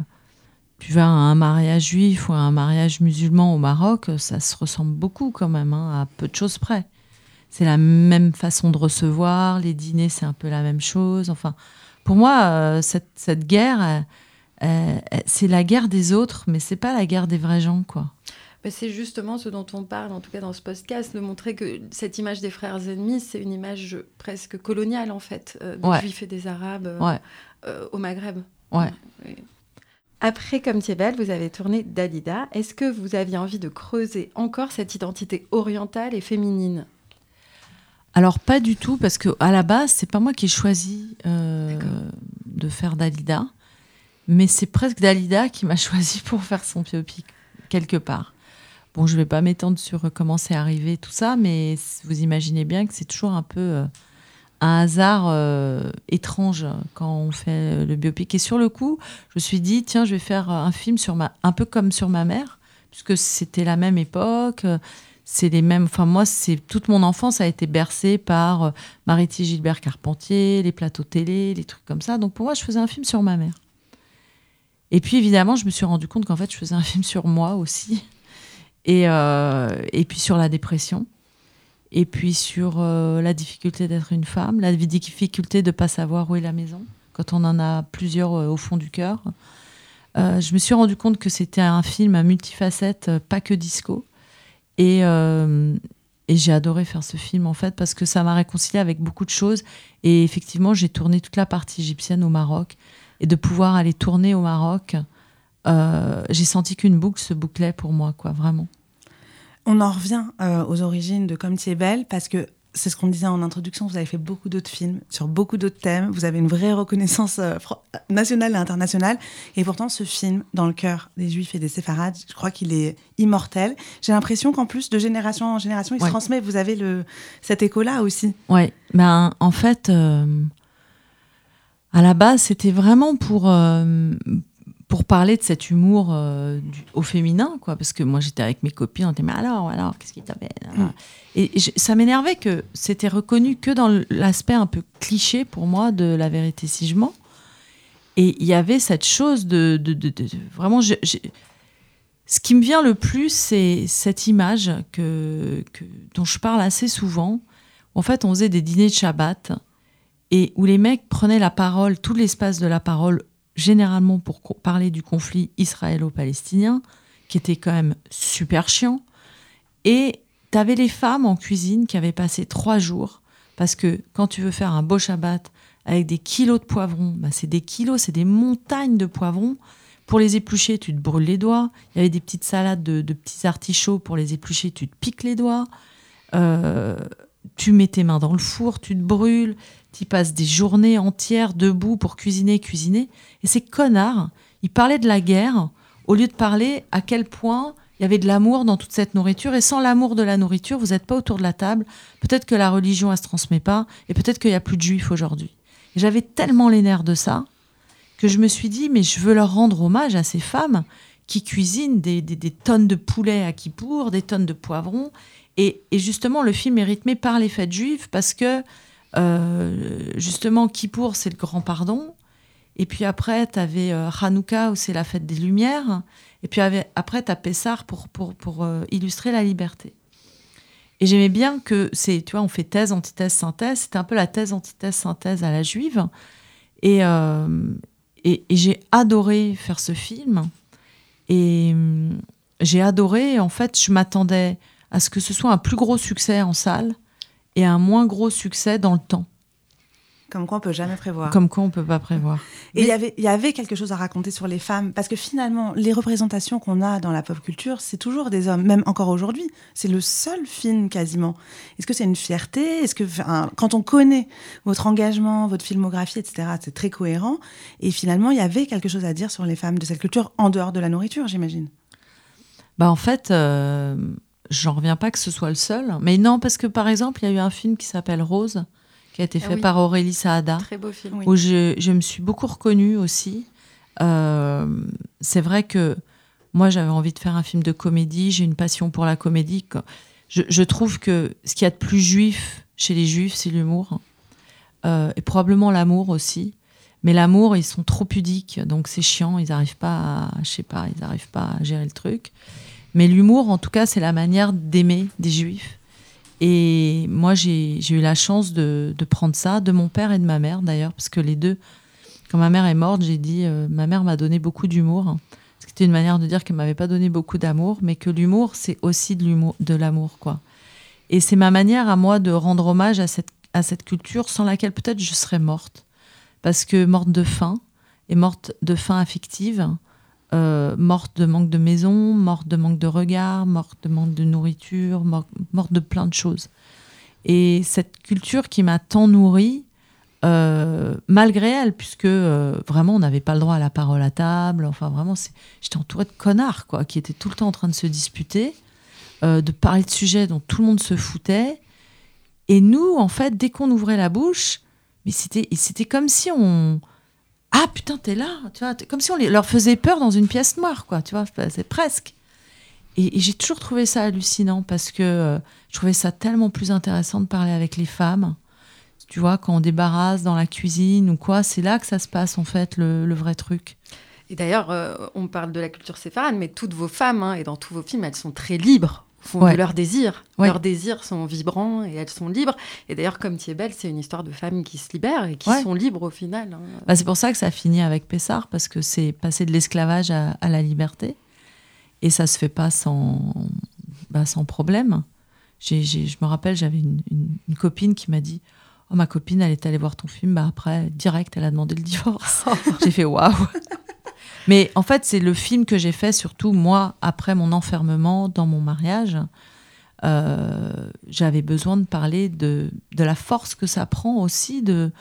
tu vas à un mariage juif ou à un mariage musulman au Maroc, ça se ressemble beaucoup quand même, hein, à peu de choses près. C'est la même façon de recevoir, les dîners, c'est un peu la même chose. Enfin, pour moi, cette, cette guerre, c'est la guerre des autres, mais c'est pas la guerre des vrais gens, quoi. Bah, c'est justement ce dont on parle, en tout cas dans ce podcast, de montrer que cette image des frères ennemis, c'est une image presque coloniale, en fait, euh, des Ouais. juifs et des arabes euh, Ouais. euh, au Maghreb. Ouais. Oui. Après Comme tu es belle, vous avez tourné Dalida. Est-ce que vous aviez envie de creuser encore cette identité orientale et féminine? Alors pas du tout parce que à la base c'est pas moi qui ai choisi euh, de faire Dalida, mais c'est presque Dalida qui m'a choisi pour faire son biopic quelque part. Bon, je vais pas m'étendre sur comment c'est arrivé tout ça, mais vous imaginez bien que c'est toujours un peu euh, un hasard euh, étrange quand on fait le biopic. Et sur le coup, je me suis dit tiens, je vais faire un film sur ma, un peu comme sur ma mère, puisque c'était la même époque. euh, c'est les mêmes. Enfin, moi, c'est toute mon enfance a été bercée par euh, Mariti Gilbert Carpentier, les plateaux télé, les trucs comme ça. Donc pour moi, je faisais un film sur ma mère. Et puis évidemment, je me suis rendu compte qu'en fait, je faisais un film sur moi aussi. Et, euh, et puis sur la dépression. Et puis sur euh, la difficulté d'être une femme, la difficulté de ne pas savoir où est la maison, quand on en a plusieurs euh, au fond du cœur. Je me suis rendu compte que c'était un film à multifacette, euh, pas que disco. Et, et j'ai adoré faire ce film en fait parce que ça m'a réconcilié avec beaucoup de choses. Et effectivement, j'ai tourné toute la partie égyptienne au Maroc. Et de pouvoir aller tourner au Maroc, euh, j'ai senti qu'une boucle se bouclait pour moi, quoi, vraiment. On en revient euh, aux origines de Comme tu es belle parce que c'est ce qu'on disait en introduction, vous avez fait beaucoup d'autres films sur beaucoup d'autres thèmes, vous avez une vraie reconnaissance euh, nationale et internationale, et pourtant ce film, dans le cœur des Juifs et des Séfarades, je crois qu'il est immortel. J'ai l'impression qu'en plus, de génération en génération, il se transmet, vous avez le, cet écho-là aussi. Ouais, ben en fait, euh, à la base, c'était vraiment pour euh, pour parler de cet humour euh, du- au féminin, quoi. Parce que moi, j'étais avec mes copines, on était mais alors, alors, qu'est-ce qui t'appelle Et je- ça m'énervait que c'était reconnu que dans l'aspect un peu cliché pour moi de la vérité si je mens. Et il y avait cette chose de, de, de- de- de- vraiment. je- je- ce qui me vient le plus, c'est cette image que, que dont je parle assez souvent. En fait, on faisait des dîners de Shabbat et où les mecs prenaient la parole, tout l'espace de la parole, généralement pour parler du conflit israélo-palestinien, qui était quand même super chiant. Et tu avais les femmes en cuisine qui avaient passé trois jours, parce que quand tu veux faire un beau Shabbat avec des kilos de poivrons, bah c'est des kilos, c'est des montagnes de poivrons. Pour les éplucher, tu te brûles les doigts. Il y avait des petites salades de, de petits artichauts. Pour les éplucher, tu te piques les doigts. Euh, tu mets tes mains dans le four, tu te brûles, tu passes des journées entières debout pour cuisiner, cuisiner. Et ces connards, ils parlaient de la guerre au lieu de parler à quel point il y avait de l'amour dans toute cette nourriture. Et sans l'amour de la nourriture, vous n'êtes pas autour de la table. Peut-être que la religion, elle se transmet pas. Et peut-être qu'il n'y a plus de juifs aujourd'hui. J'avais tellement les nerfs de ça que je me suis dit, mais je veux leur rendre hommage à ces femmes qui cuisinent des tonnes de poulet à Kippour, des tonnes de poivrons. Et, justement, le film est rythmé par les fêtes juives parce que, euh, justement, Kippour, c'est le grand pardon. Et puis après, tu avais Hanouka, où c'est la fête des Lumières. Et puis après, tu as Pessar pour, pour, pour euh, illustrer la liberté. Et j'aimais bien que, tu vois, on fait thèse, antithèse, synthèse. C'était un peu la thèse, antithèse, synthèse à la juive. Et, euh, et j'ai adoré faire ce film. Et hum, j'ai adoré, en fait, je m'attendais à ce que ce soit un plus gros succès en salle et un moins gros succès dans le temps. Comme quoi, on peut jamais prévoir. Comme quoi, on peut pas prévoir. Et il y avait, il y avait quelque chose à raconter sur les femmes, parce que finalement, les représentations qu'on a dans la pop culture, c'est toujours des hommes, même encore aujourd'hui. C'est le seul film quasiment. Est-ce que c'est une fierté? Est-ce que, enfin, quand on connaît votre engagement, votre filmographie, etc., c'est très cohérent. Et finalement, il y avait quelque chose à dire sur les femmes de cette culture en dehors de la nourriture, j'imagine. Bah en fait, euh, j'en reviens pas que ce soit le seul. Mais non, parce que par exemple, il y a eu un film qui s'appelle Rose, qui a été Ah fait oui. par Aurélie Saada, Très beau film. Oui. où je, je me suis beaucoup reconnue aussi. Euh, c'est vrai que moi, j'avais envie de faire un film de comédie, j'ai une passion pour la comédie. Je, je trouve que ce qu'il y a de plus juif chez les juifs, c'est l'humour. Euh, et probablement l'amour aussi. Mais l'amour, ils sont trop pudiques, donc c'est chiant, ils n'arrivent pas à, je sais pas, ils n'arrivent pas à gérer le truc. Mais l'humour, en tout cas, c'est la manière d'aimer des juifs. Et moi, j'ai eu la chance de, prendre ça, de mon père et de ma mère d'ailleurs, parce que les deux, quand ma mère est morte, j'ai dit, euh, ma mère m'a donné beaucoup d'humour. C'était une manière de dire qu'elle m'avait pas donné beaucoup d'amour, mais que l'humour, c'est aussi de l'amour, quoi. Et c'est ma manière à moi de rendre hommage à cette, à cette culture sans laquelle peut-être je serais morte. Parce que morte de faim, et morte de faim affective, euh, morte de manque de maison, morte de manque de regard, morte de manque de nourriture, mor- morte de plein de choses. Et cette culture qui m'a tant nourrie, euh, malgré elle, puisque euh, vraiment on n'avait pas le droit à la parole à table, enfin vraiment j'étais entourée de connards quoi, qui étaient tout le temps en train de se disputer, de parler de sujets dont tout le monde se foutait. Et nous, en fait, dès qu'on ouvrait la bouche, mais c'était c'était comme si on ah putain t'es là, tu vois, comme si on leur faisait peur dans une pièce noire quoi, tu vois, c'est presque. Et, j'ai toujours trouvé ça hallucinant parce que euh, je trouvais ça tellement plus intéressant de parler avec les femmes. Tu vois, quand on débarrasse dans la cuisine ou quoi, c'est là que ça se passe en fait le, le vrai truc. Et d'ailleurs, euh, on parle de la culture séfarade, mais toutes vos femmes, hein, et dans tous vos films, elles sont très libres au fond Ouais. de leurs désirs. Ouais. Leurs désirs sont vibrants et elles sont libres. Et d'ailleurs, comme belle, c'est une histoire de femmes qui se libèrent et qui Ouais. sont libres au final. hein. Bah, c'est pour ça que ça finit avec Pessard, parce que c'est passer de l'esclavage à, à la liberté. Et ça se fait pas sans, bah, sans problème. J'ai- j'ai- je me rappelle, j'avais une, une- une copine qui m'a dit Oh, ma copine, elle est allée voir ton film. Bah, après, direct, elle a demandé le divorce. j'ai fait Waouh Mais en fait, c'est le film que j'ai fait, surtout moi, après mon enfermement dans mon mariage. Euh, J'avais besoin de parler de, de la force que ça prend aussi de,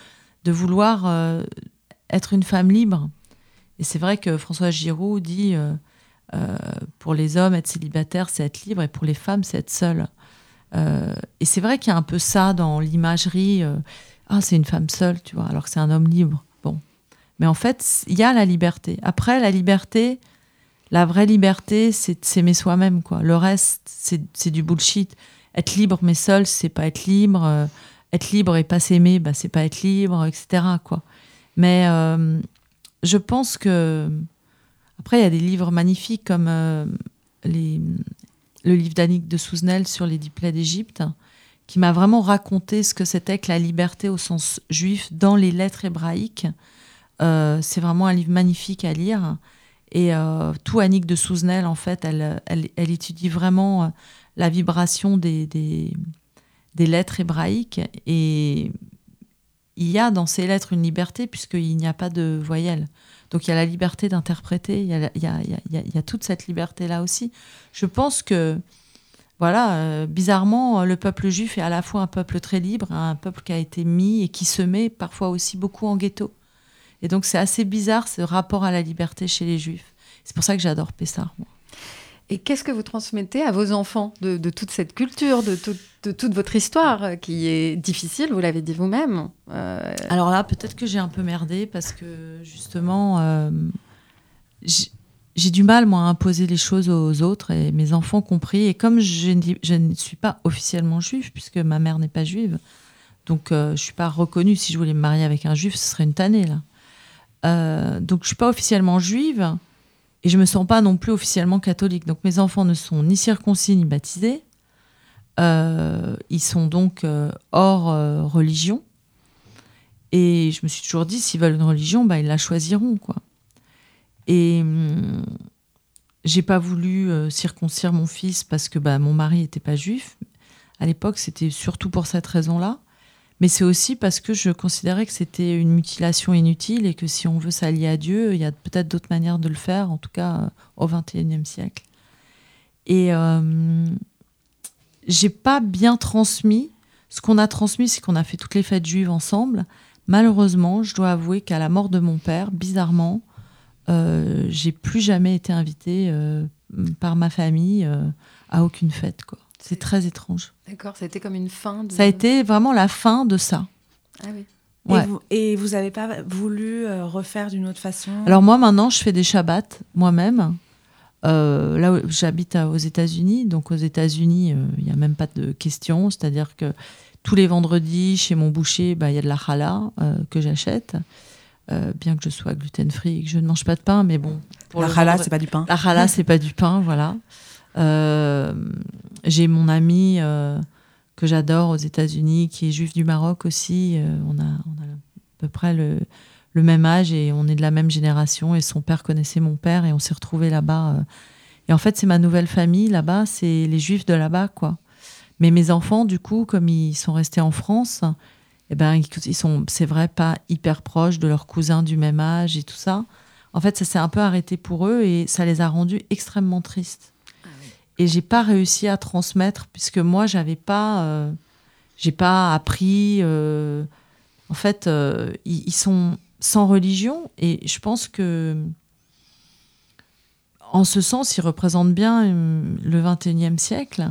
de vouloir euh, être une femme libre. Et c'est vrai que François Giroud dit euh, pour les hommes, être célibataire, c'est être libre, et pour les femmes, c'est être seule. Et c'est vrai qu'il y a un peu ça dans l'imagerie. ah, c'est une femme seule, tu vois, alors que c'est un homme libre. Mais en fait, il y a la liberté. Après, la liberté, la vraie liberté, c'est s'aimer soi-même, quoi. Le reste, c'est du bullshit. Être libre mais seul, c'est pas être libre. Euh, être libre et pas s'aimer, bah, c'est pas être libre, etc. Quoi. Mais euh, je pense que. Après, il y a des livres magnifiques comme euh, le livre d'Annick de Souzenel sur les dix plaies d'Égypte, qui m'a vraiment raconté ce que c'était que la liberté au sens juif dans les lettres hébraïques. Euh, c'est vraiment un livre magnifique à lire. Et euh, tout Annick de Souzenel, en fait, elle, elle, étudie vraiment euh, la vibration des, des, lettres hébraïques. Et il y a dans ces lettres une liberté, puisqu'il n'y a pas de voyelles. Donc il y a la liberté d'interpréter, il il il il y a- toute cette liberté-là aussi. Je pense que, voilà, bizarrement, le peuple juif est à la fois un peuple très libre, un peuple qui a été mis et qui se met parfois aussi beaucoup en ghetto. Et donc c'est assez bizarre ce rapport à la liberté chez les juifs. C'est pour ça que j'adore Pessard. moi. Et qu'est-ce que vous transmettez à vos enfants de, de toute cette culture, de, tout- de toute votre histoire euh, qui est difficile, vous l'avez dit vous-même Euh, Alors là, peut-être que j'ai un peu merdé parce que justement, euh, j'ai du mal, moi, à imposer les choses aux autres et mes enfants compris. Et comme je, ne dis- je ne suis pas officiellement juive, puisque ma mère n'est pas juive, donc euh, je ne suis pas reconnue. Si je voulais me marier avec un juif, ce serait une tannée, là. Euh, donc je suis pas officiellement juive et je me sens pas non plus officiellement catholique. Donc mes enfants ne sont ni circoncis ni baptisés. Euh, ils sont donc euh, hors religion. Et je me suis toujours dit, s'ils veulent une religion, bah, ils la choisiront, quoi. Et hum, j'ai pas voulu circoncire mon fils parce que bah, mon mari était pas juif. À l'époque, c'était surtout pour cette raison-là. Mais c'est aussi parce que je considérais que c'était une mutilation inutile et que si on veut s'allier à Dieu, il y a peut-être d'autres manières de le faire, en tout cas euh, au XXIe siècle. Et euh, j'ai pas bien transmis. Ce qu'on a transmis, c'est qu'on a fait toutes les fêtes juives ensemble. Malheureusement, je dois avouer qu'à la mort de mon père, bizarrement, euh, j'ai plus jamais été invitée euh, par ma famille euh, à aucune fête. Quoi. C'est très étrange. D'accord, ça a été comme une fin. De... Ça a été vraiment la fin de ça. Ah oui. Ouais. Et vous, et vous avez pas voulu euh, refaire d'une autre façon? Alors moi maintenant, je fais des shabbats moi-même. Euh, là j'habite à- aux États-Unis, donc aux États-Unis, euh, il n'y a même pas de question. C'est-à-dire que tous les vendredis, chez mon boucher, bah, il y a de la challah euh, que j'achète. Euh, bien que je sois gluten-free et que je ne mange pas de pain, mais bon. pour La challah, c'est pas du pain. La challah, c'est pas du pain, voilà. Euh, J'ai mon ami euh, que j'adore aux États-Unis, qui est juif du Maroc aussi. Euh, on, a, à peu près le, le même âge et on est de la même génération. Et son père connaissait mon père et on s'est retrouvés là-bas. Et en fait, c'est ma nouvelle famille là-bas, c'est les juifs de là-bas, quoi. Mais mes enfants, du coup, comme ils sont restés en France, eh ben, ils sont, c'est vrai, pas hyper proches de leurs cousins du même âge et tout ça. En fait, ça s'est un peu arrêté pour eux et ça les a rendus extrêmement tristes. Et j'ai pas réussi à transmettre puisque moi, j'avais pas, euh, j'ai pas appris. euh, en fait, euh, ils, sont sans religion et je pense que, en ce sens, ils représentent bien le 21e siècle.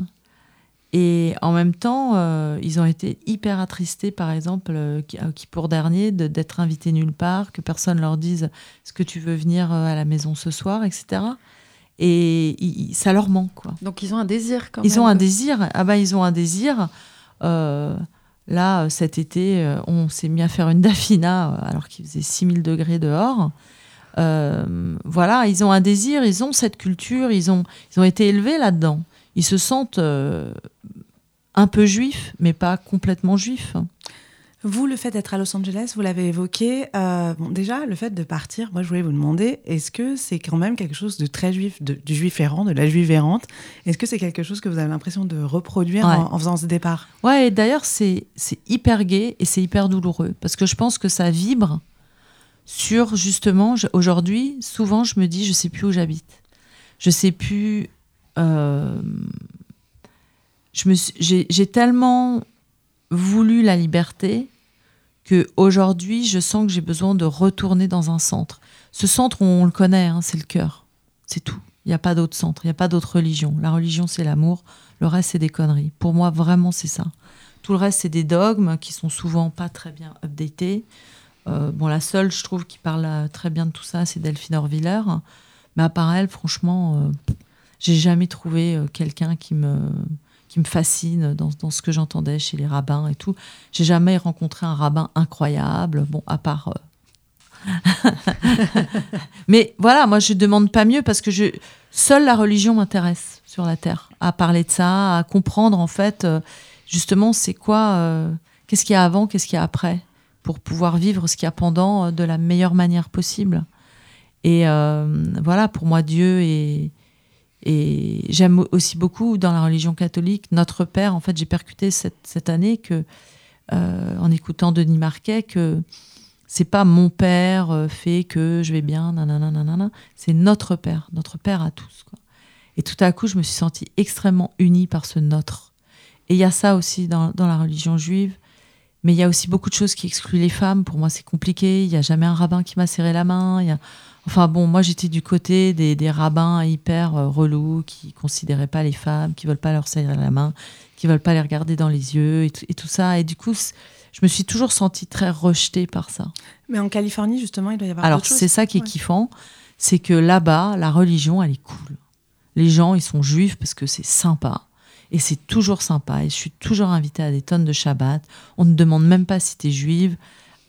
Et en même temps, ils ont été hyper attristés, par exemple, qui, pour dernier, de- d'être invités nulle part, que personne leur dise est-ce que tu veux venir à la maison ce soir, etc. Et ils- ils- ça leur manque, quoi. Donc ils ont un désir quand Ils même. ont un désir. Ah bah, ils ont un désir. Euh, là, cet été, euh, on s'est mis à faire une dafina euh, alors qu'il faisait 6000 degrés dehors. Euh, voilà, ils ont un désir, ils ont cette culture, ils ont, ils ont été élevés là-dedans. Ils se sentent euh, un peu juifs, mais pas complètement juifs. Vous, le fait d'être à Los Angeles, vous l'avez évoqué. euh, bon, déjà, le fait de partir, moi, je voulais vous demander, est-ce que c'est quand même quelque chose de très juif, de- du juif errant, de la juive errante? Est-ce que c'est quelque chose que vous avez l'impression de reproduire Ouais. en, en faisant ce départ? Ouais, et d'ailleurs, c'est c'est hyper gai et c'est hyper douloureux parce que je pense que ça vibre sur justement, aujourd'hui, souvent, je me dis, je sais plus où j'habite. Je sais plus. euh, j'ai tellement voulu la liberté que aujourd'hui, je sens que j'ai besoin de retourner dans un centre. Ce centre, on le connaît, hein, c'est le cœur. C'est tout. Il n'y a pas d'autre centre, il n'y a pas d'autre religion. La religion, c'est l'amour. Le reste, c'est des conneries. Pour moi, vraiment, c'est ça. Tout le reste, c'est des dogmes qui sont souvent pas très bien updatés. Euh, bon, la seule, je trouve, qui parle euh, très bien de tout ça, c'est Delphine Orviller. Mais à part elle, franchement, euh, j'ai jamais trouvé euh, quelqu'un qui me, qui me fascine dans, ce que j'entendais chez les rabbins et tout. J'ai jamais rencontré un rabbin incroyable. Bon, à part. euh, Mais voilà, moi, je demande pas mieux parce que je, seule la religion m'intéresse sur la terre, à parler de ça, à comprendre en fait, euh, justement, c'est quoi, euh, qu'est-ce qu'il y a avant, qu'est-ce qu'il y a après, pour pouvoir vivre ce qu'il y a pendant de la meilleure manière possible. Et voilà, pour moi, Dieu est. Et j'aime aussi beaucoup dans la religion catholique notre Père. En fait, j'ai percuté cette, cette année que, euh, en écoutant Denis Marquet, que c'est pas mon père euh, fait que je vais bien, nanana, nanana. C'est notre père, notre père à tous. Et tout à coup, je me suis sentie extrêmement unie par ce notre. Et il y a ça aussi dans, dans la religion juive. Mais il y a aussi beaucoup de choses qui excluent les femmes. Pour moi, c'est compliqué. Il n'y a jamais un rabbin qui m'a serré la main. Il y a... Enfin bon, moi j'étais du côté des, des rabbins hyper euh, relous qui considéraient pas les femmes, qui veulent pas leur serrer la main, qui veulent pas les regarder dans les yeux et, tout- et tout ça. Et du coup, je me suis toujours sentie très rejetée par ça. Mais en Californie, justement, il doit y avoir Alors c'est ça qui est Ouais. kiffant, c'est que là-bas, la religion, elle est cool. Les gens, ils sont juifs parce que c'est sympa. Et c'est toujours sympa. Et je suis toujours invitée à des tonnes de Shabbat. On ne demande même pas si tu es juive.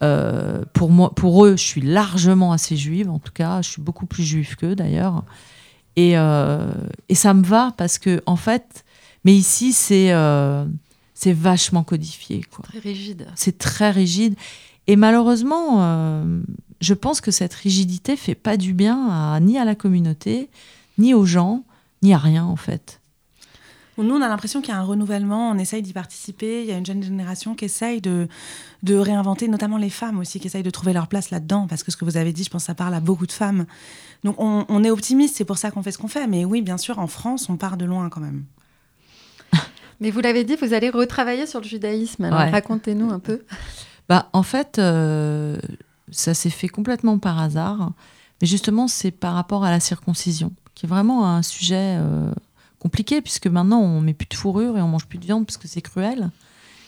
Euh, pour, moi, pour eux, je suis largement assez juive. En tout cas, je suis beaucoup plus juive qu'eux d'ailleurs. Et, euh, et ça me va parce que, en fait, mais ici, c'est euh, c'est vachement codifié. Quoi Très rigide. c'est très rigide. Et malheureusement, je pense que cette rigidité fait pas du bien à, ni à la communauté, ni aux gens, ni à rien en fait. Nous, on a l'impression qu'il y a un renouvellement, on essaye d'y participer. Il y a une jeune génération qui essaye de, de réinventer, notamment les femmes aussi, qui essayent de trouver leur place là-dedans. Parce que ce que vous avez dit, je pense que ça parle à beaucoup de femmes. Donc on, on est optimiste, c'est pour ça qu'on fait ce qu'on fait. Mais oui, bien sûr, en France, on part de loin quand même. Mais vous l'avez dit, vous allez retravailler sur le judaïsme. Alors Ouais. racontez-nous un peu. Bah, en fait, euh, ça s'est fait complètement par hasard. Mais justement, c'est par rapport à la circoncision, qui est vraiment un sujet euh, compliqué, puisque maintenant, on met plus de fourrure et on mange plus de viande parce que c'est cruel.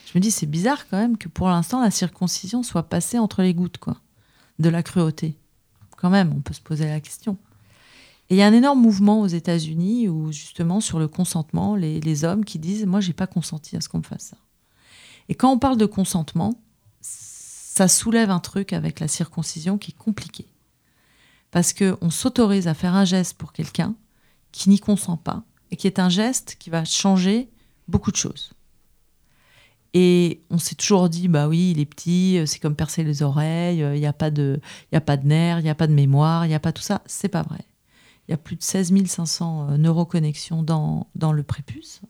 Je me dis, c'est bizarre quand même que pour l'instant, la circoncision soit passée entre les gouttes, quoi, de la cruauté. Quand même, on peut se poser la question. Et il y a un énorme mouvement aux États-Unis où, justement, sur le consentement, les, hommes qui disent Moi, j'ai pas consenti à ce qu'on me fasse ça. Et quand on parle de consentement, ça soulève un truc avec la circoncision qui est compliqué. Parce qu'on s'autorise à faire un geste pour quelqu'un qui n'y consent pas et qui est un geste qui va changer beaucoup de choses. Et on s'est toujours dit, bah oui, il est petit, euh, c'est comme percer les oreilles, euh, il n'y a, pas de- y a pas de nerfs, il n'y a pas de mémoire, il n'y a pas tout ça. C'est pas vrai. Il y a plus de 16 500 euh, neuroconnexions dans, dans le prépuce.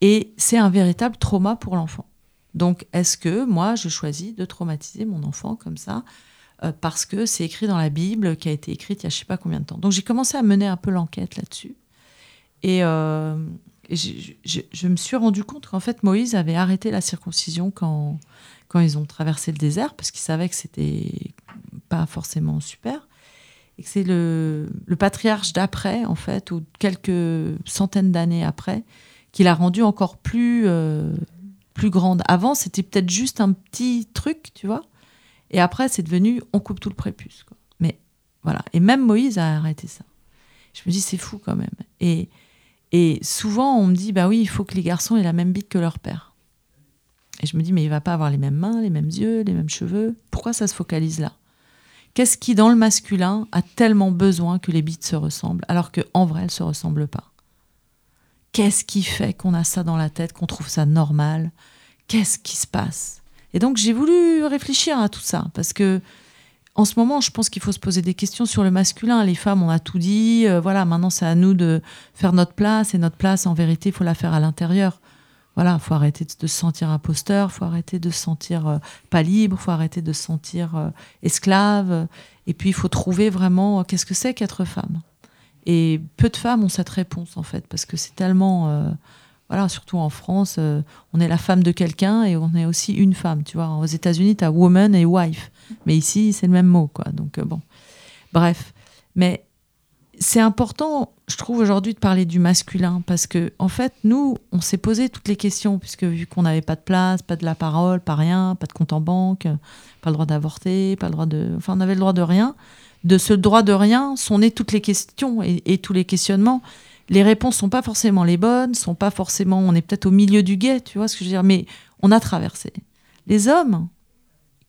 Et c'est un véritable trauma pour l'enfant. Donc, est-ce que moi, je choisis de traumatiser mon enfant comme ça parce que c'est écrit dans la Bible, qui a été écrite il y a je sais pas combien de temps? Donc, j'ai commencé à mener un peu l'enquête là-dessus. Et, euh, je me suis rendu compte qu'en fait, Moïse avait arrêté la circoncision quand, quand ils ont traversé le désert, parce qu'il savait que c'était pas forcément super. Et que c'est le, le patriarche d'après, en fait, ou quelques centaines d'années après, qui l'a rendu encore plus, euh, plus grande. Avant, c'était peut-être juste un petit truc, tu vois. Et après, c'est devenu on coupe tout le prépuce. Quoi. Mais voilà. Et même Moïse a arrêté ça. Je me dis, c'est fou quand même. Et, et souvent, on me dit, bah oui, il faut que les garçons aient la même bite que leur père. Et je me dis, mais il va pas avoir les mêmes mains, les mêmes yeux, les mêmes cheveux. Pourquoi ça se focalise là? Qu'est-ce qui, dans le masculin, a tellement besoin que les bites se ressemblent, alors qu'en vrai, elles se ressemblent pas? Qu'est-ce qui fait qu'on a ça dans la tête, qu'on trouve ça normal? Qu'est-ce qui se passe? Et donc, j'ai voulu réfléchir à tout ça, parce que en ce moment, je pense qu'il faut se poser des questions sur le masculin. Les femmes, on a tout dit. euh, voilà, maintenant, c'est à nous de faire notre place. Et notre place, en vérité, il faut la faire à l'intérieur. Voilà, faut arrêter de se sentir imposteur, faut arrêter de se sentir euh, pas libre, faut arrêter de se sentir euh, esclave. Et puis, il faut trouver vraiment qu'est-ce que c'est qu'être femme? Et peu de femmes ont cette réponse, en fait, parce que c'est tellement. voilà, surtout en France, on est la femme de quelqu'un et on est aussi une femme. Tu vois, aux États-Unis, tu as woman et wife. Mais ici, c'est le même mot, quoi. Donc, euh, bon. Bref. Mais c'est important, je trouve, aujourd'hui, de parler du masculin parce que, en fait, nous, on s'est posé toutes les questions, puisque vu qu'on n'avait pas de place, pas de la parole, pas rien, pas de compte en banque, pas le droit d'avorter, pas le droit de. Enfin, on avait le droit de rien. De ce droit de rien sont nées toutes les questions et, et tous les questionnements. Les réponses sont pas forcément les bonnes, sont pas forcément. On est peut-être au milieu du guet, tu vois ce que je veux dire, mais on a traversé. Les hommes,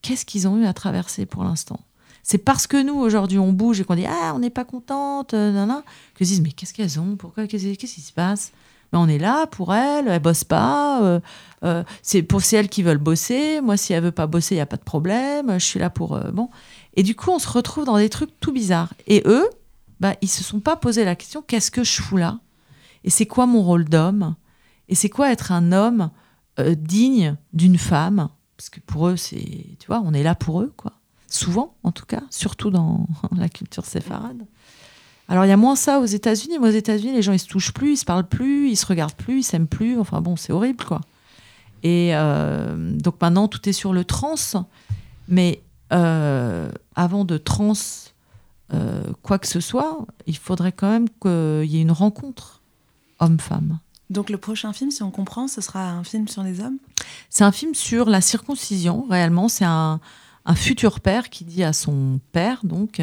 qu'est-ce qu'ils ont eu à traverser pour l'instant? C'est parce que nous, aujourd'hui, on bouge et qu'on dit Ah, on n'est pas contente, euh, nanana, que ils disent Mais qu'est-ce qu'elles ont? Pourquoi Qu'est-ce qui se passe? Mais on est là pour elles, elles bossent pas. euh, euh, c'est pour qui veulent bosser. Moi, si elle veut pas bosser, il y a pas de problème. Je suis là pour bon. Et du coup, on se retrouve dans des trucs tout bizarres. Et eux, bah, ils se sont pas posé la question qu'est-ce que je fous là? Et c'est quoi mon rôle d'homme? Et c'est quoi être un homme digne d'une femme? Parce que pour eux, c'est tu vois, on est là pour eux, quoi. Souvent, en tout cas, surtout dans la culture séfarade. Alors, il y a moins ça aux États-Unis. Mais aux États-Unis, les gens, ils se touchent plus, ils se parlent plus, ils se regardent plus, ils s'aiment plus. Enfin, bon, c'est horrible, quoi. Et euh, donc, maintenant, tout est sur le trans. Mais euh, avant de trans euh, quoi que ce soit, il faudrait quand même qu'il y ait une rencontre homme-femme. Donc le prochain film, si on comprend, ce sera un film sur les hommes? C'est un film sur la circoncision, réellement. C'est un, un futur père qui dit à son père, donc,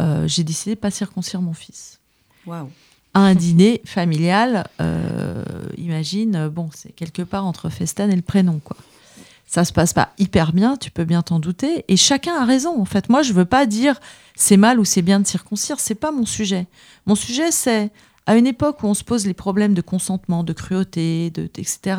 euh, j'ai décidé de pas circoncire mon fils. Waouh À un dîner familial, euh, imagine, bon, c'est quelque part entre Festan et le prénom, quoi. Ça se passe pas hyper bien, tu peux bien t'en douter, et chacun a raison. En fait, moi, je veux pas dire c'est mal ou c'est bien de circoncire, c'est pas mon sujet. Mon sujet, c'est à une époque où on se pose les problèmes de consentement, de cruauté, de, etc.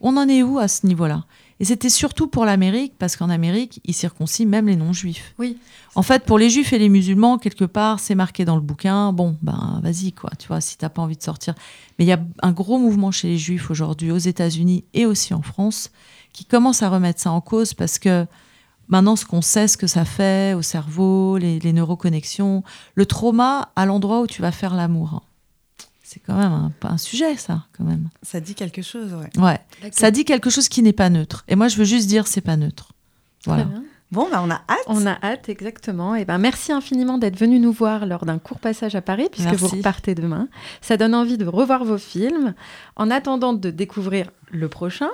On en est où à ce niveau-là? Et c'était surtout pour l'Amérique, parce qu'en Amérique, ils circoncisent même les non-juifs. Oui. En fait, pour les juifs et les musulmans, quelque part, c'est marqué dans le bouquin. Bon, ben, vas-y, quoi, tu vois, si t'as pas envie de sortir. Mais il y a un gros mouvement chez les juifs aujourd'hui, aux États-Unis et aussi en France, qui commence à remettre ça en cause parce que maintenant, ce qu'on sait, ce que ça fait au cerveau, les, les neuroconnexions, le trauma à l'endroit où tu vas faire l'amour. C'est quand même un, un sujet, ça, quand même. Ça dit quelque chose, ouais. Ouais. Ça dit quelque chose qui n'est pas neutre. Et moi, je veux juste dire, c'est pas neutre. Voilà. Très bien. Bon, bah on a hâte. On a hâte, exactement. Et ben, merci infiniment d'être venu nous voir lors d'un court passage à Paris, puisque Merci. vous repartez demain. Ça donne envie de revoir vos films. En attendant de découvrir le prochain,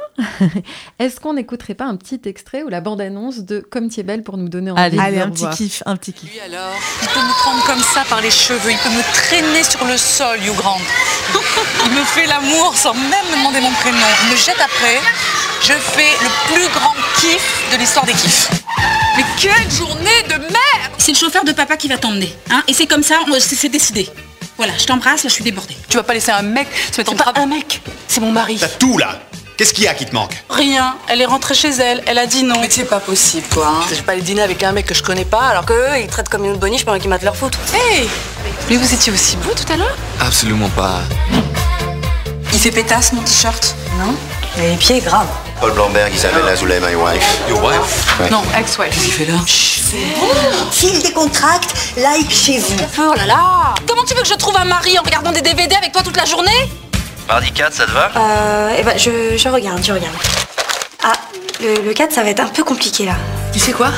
est-ce qu'on n'écouterait pas un petit extrait ou la bande-annonce de Comme tu es belle pour nous donner envie Allez. de Allez, le un petit kiff, un petit kiff. Lui alors, il peut me prendre comme ça par les cheveux, il peut me traîner sur le sol, You Grande. Il me fait l'amour sans même me demander mon prénom. Il me jette après. Je fais le plus grand kiff de l'histoire des kiffs. Mais quelle journée de merde C'est le chauffeur de papa qui va t'emmener. Hein et c'est comme ça, c'est décidé. Voilà, je t'embrasse, là je suis débordée. Tu vas pas laisser un mec se mettre en train un mec. C'est mon mari. T'as tout là Qu'est-ce qu'il y a qui te manque? Rien, elle est rentrée chez elle, elle a dit non. Mais c'est pas possible, toi. Hein. Je vais pas aller dîner avec un mec que je connais pas, alors qu'eux, ils traitent comme une boniche pendant qu'ils matent leur foutre. Hey Mais vous étiez aussi beau tout à l'heure Absolument pas. Il fait pétasse mon t-shirt. Non Mais les pieds, grave. Paul Blamberg, Isabelle Azoulay, my wife. Your wife? Non, ex-wife. Qu'est-ce qu'il fait là? File des contracts, like chez vous. Oh là là Comment tu veux que je trouve un mari en regardant des DVD avec toi toute la journée? Mardi 4, ça te va? Euh, eh ben, je, je regarde, je regarde. Ah, le, le 4, ça va être un peu compliqué là. Tu sais quoi?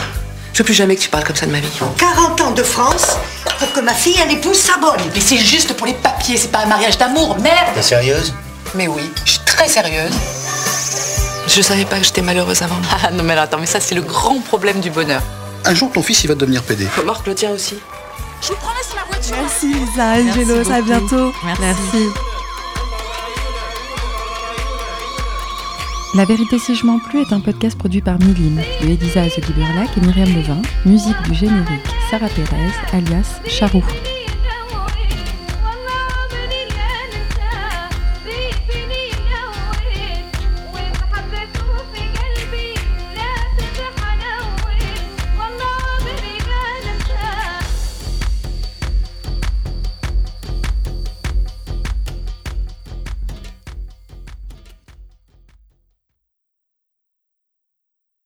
Je veux plus jamais que tu parles comme ça de ma vie. 40 ans de France pour que ma fille, elle épouse sa bonne. Mais c'est juste pour les papiers, c'est pas un mariage d'amour, merde T'es sérieuse? Mais oui, je suis très sérieuse. Je savais pas que j'étais malheureuse avant. Ah non mais là, attends, mais ça c'est le grand problème du bonheur. Un jour, ton fils, il va devenir pédé. Marc le tien aussi. Je vous promets la voiture. Merci Lisa, Angelos, à bientôt. Merci. La vérité si je m'en plus est un podcast produit par Milim, de Elisa Azoguiberlac et Myriam Levin, musique du générique Sarah Pérez, alias Charou.